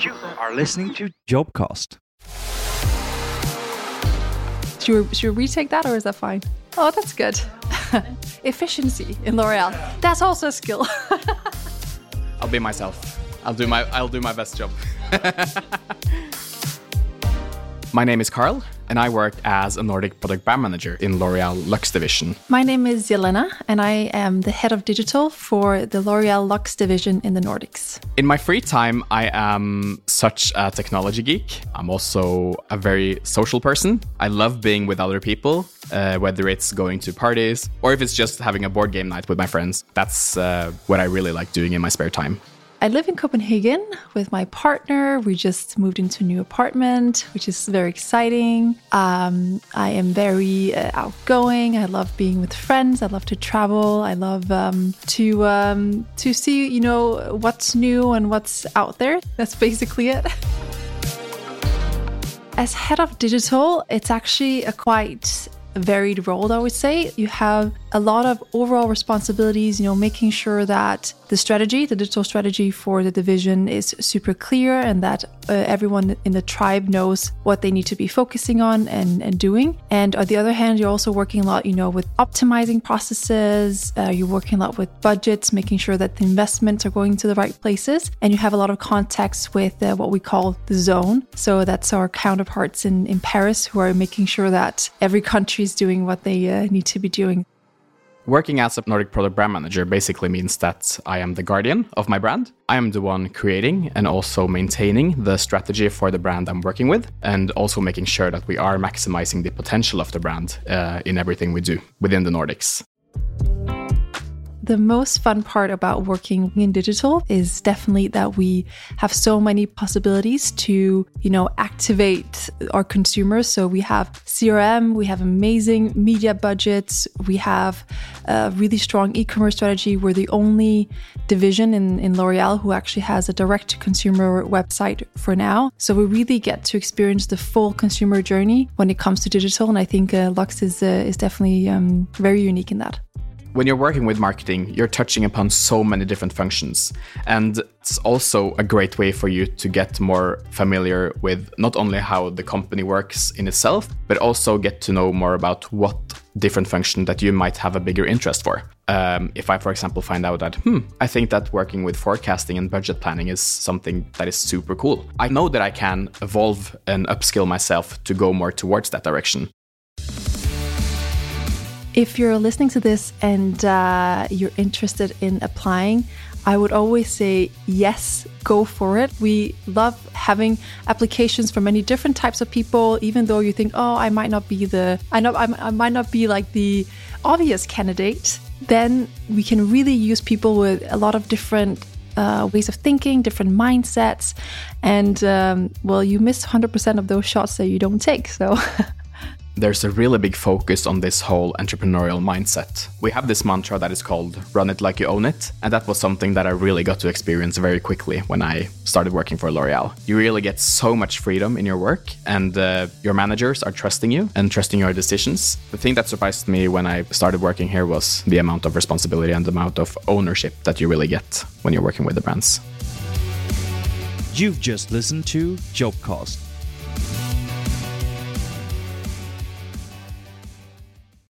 You are listening to Jobcast. Should we, should we retake that or is that fine? Oh, that's good. Efficiency in L'Oreal. That's also a skill. I'll be myself. I'll do my I'll do my best job. my name is Karl, and I work as a Nordic product brand manager in L'Oreal Luxe division. My name is Jelena, and I am the head of digital for the L'Oreal Luxe division in the Nordics. In my free time, I am such a technology geek. I'm also a very social person. I love being with other people, uh, whether it's going to parties or if it's just having a board game night with my friends. That's uh, what I really like doing in my spare time. I live in Copenhagen with my partner. We just moved into a new apartment, which is very exciting. Um, I am very uh, outgoing. I love being with friends. I love to travel. I love um, to um, to see, you know, what's new and what's out there. That's basically it. As head of digital, it's actually a quite varied role, I would say. You have a lot of overall responsibilities, you know, making sure that the strategy, the digital strategy for the division is super clear and that uh, everyone in the tribe knows what they need to be focusing on and, and doing. And on the other hand, you're also working a lot, you know, with optimizing processes. Uh, you're working a lot with budgets, making sure that the investments are going to the right places. And you have a lot of contacts with uh, what we call the zone. So that's our counterparts in, in Paris who are making sure that every country is doing what they uh, need to be doing. Working as a Nordic product brand manager basically means that I am the guardian of my brand. I am the one creating and also maintaining the strategy for the brand I'm working with, and also making sure that we are maximizing the potential of the brand uh, in everything we do within the Nordics. The most fun part about working in digital is definitely that we have so many possibilities to, you know, activate our consumers. So we have CRM, we have amazing media budgets, we have a really strong e-commerce strategy. We're the only division in, in L'Oreal who actually has a direct to consumer website for now. So we really get to experience the full consumer journey when it comes to digital. And I think uh, Luxe is, uh, is definitely um, very unique in that when you're working with marketing, you're touching upon so many different functions. And it's also a great way for you to get more familiar with not only how the company works in itself, but also get to know more about what different function that you might have a bigger interest for. Um, if I, for example, find out that, hmm, I think that working with forecasting and budget planning is something that is super cool. I know that I can evolve and upskill myself to go more towards that direction. If you're listening to this and uh, you're interested in applying, I would always say yes, go for it. We love having applications from many different types of people, even though you think, oh, I might not be the, I know I might not be like the obvious candidate. Then we can really use people with a lot of different uh, ways of thinking, different mindsets, and um, well, you miss 100% of those shots that you don't take. So. there's a really big focus on this whole entrepreneurial mindset. We have this mantra that is called run it like you own it. And that was something that I really got to experience very quickly when I started working for L'Oreal. You really get so much freedom in your work, and uh, your managers are trusting you and trusting your decisions. The thing that surprised me when I started working here was the amount of responsibility and the amount of ownership that you really get when you're working with the brands. You've just listened to Jobcast